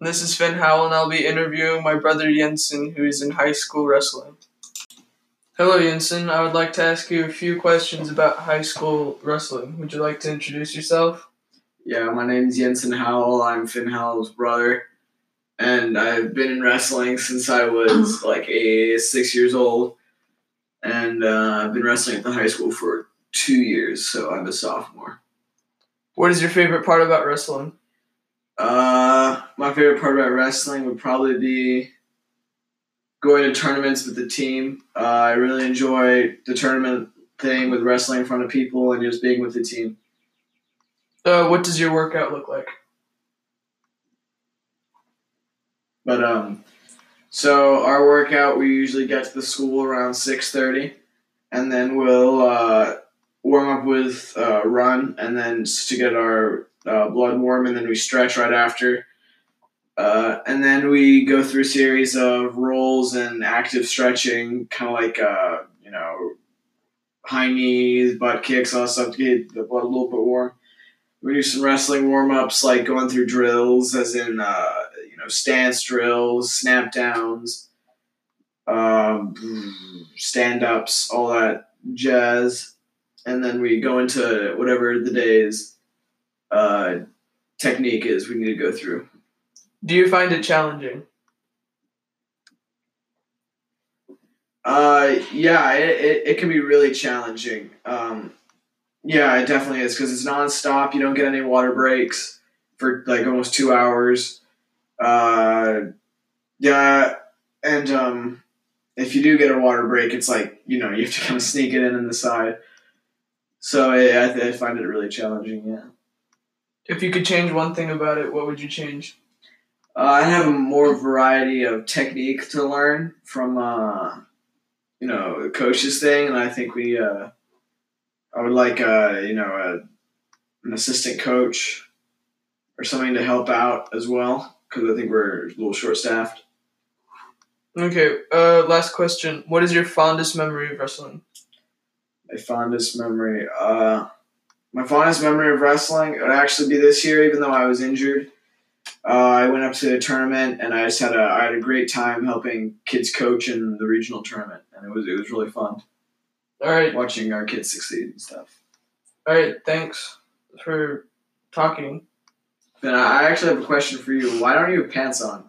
This is Finn Howell, and I'll be interviewing my brother Jensen, who is in high school wrestling. Hello, Jensen. I would like to ask you a few questions about high school wrestling. Would you like to introduce yourself? Yeah, my name is Jensen Howell. I'm Finn Howell's brother, and I've been in wrestling since I was like a six years old, and uh, I've been wrestling at the high school for two years, so I'm a sophomore. What is your favorite part about wrestling? Uh, my favorite part about wrestling would probably be going to tournaments with the team. Uh, I really enjoy the tournament thing with wrestling in front of people and just being with the team. Uh, what does your workout look like? But um, so our workout we usually get to the school around six thirty, and then we'll uh, warm up with uh, run, and then to get our uh, blood warm, and then we stretch right after. Uh, and then we go through a series of rolls and active stretching, kind of like uh, you know, high knees, butt kicks, all that stuff to get the blood a little bit warm. We do some wrestling warm ups, like going through drills, as in uh, you know stance drills, snap downs, um, stand ups, all that jazz, and then we go into whatever the day's uh, technique is we need to go through. Do you find it challenging? Uh, yeah, it, it, it can be really challenging. Um, yeah, it definitely is because it's nonstop. You don't get any water breaks for like almost two hours. Uh, yeah, and um, if you do get a water break, it's like you know you have to kind of sneak it in on the side. So I, I, I find it really challenging. Yeah. If you could change one thing about it, what would you change? Uh, I have a more variety of technique to learn from, uh, you know, the coach's thing, and I think we, uh, I would like, uh, you know, a, an assistant coach or something to help out as well, because I think we're a little short staffed. Okay, uh, last question. What is your fondest memory of wrestling? My fondest memory, uh, my fondest memory of wrestling would actually be this year, even though I was injured. Uh, I went up to a tournament and I just had a I had a great time helping kids coach in the regional tournament, and it was it was really fun. All right, watching our kids succeed and stuff. All right, thanks for talking. Then I actually have a question for you. Why don't you have pants on?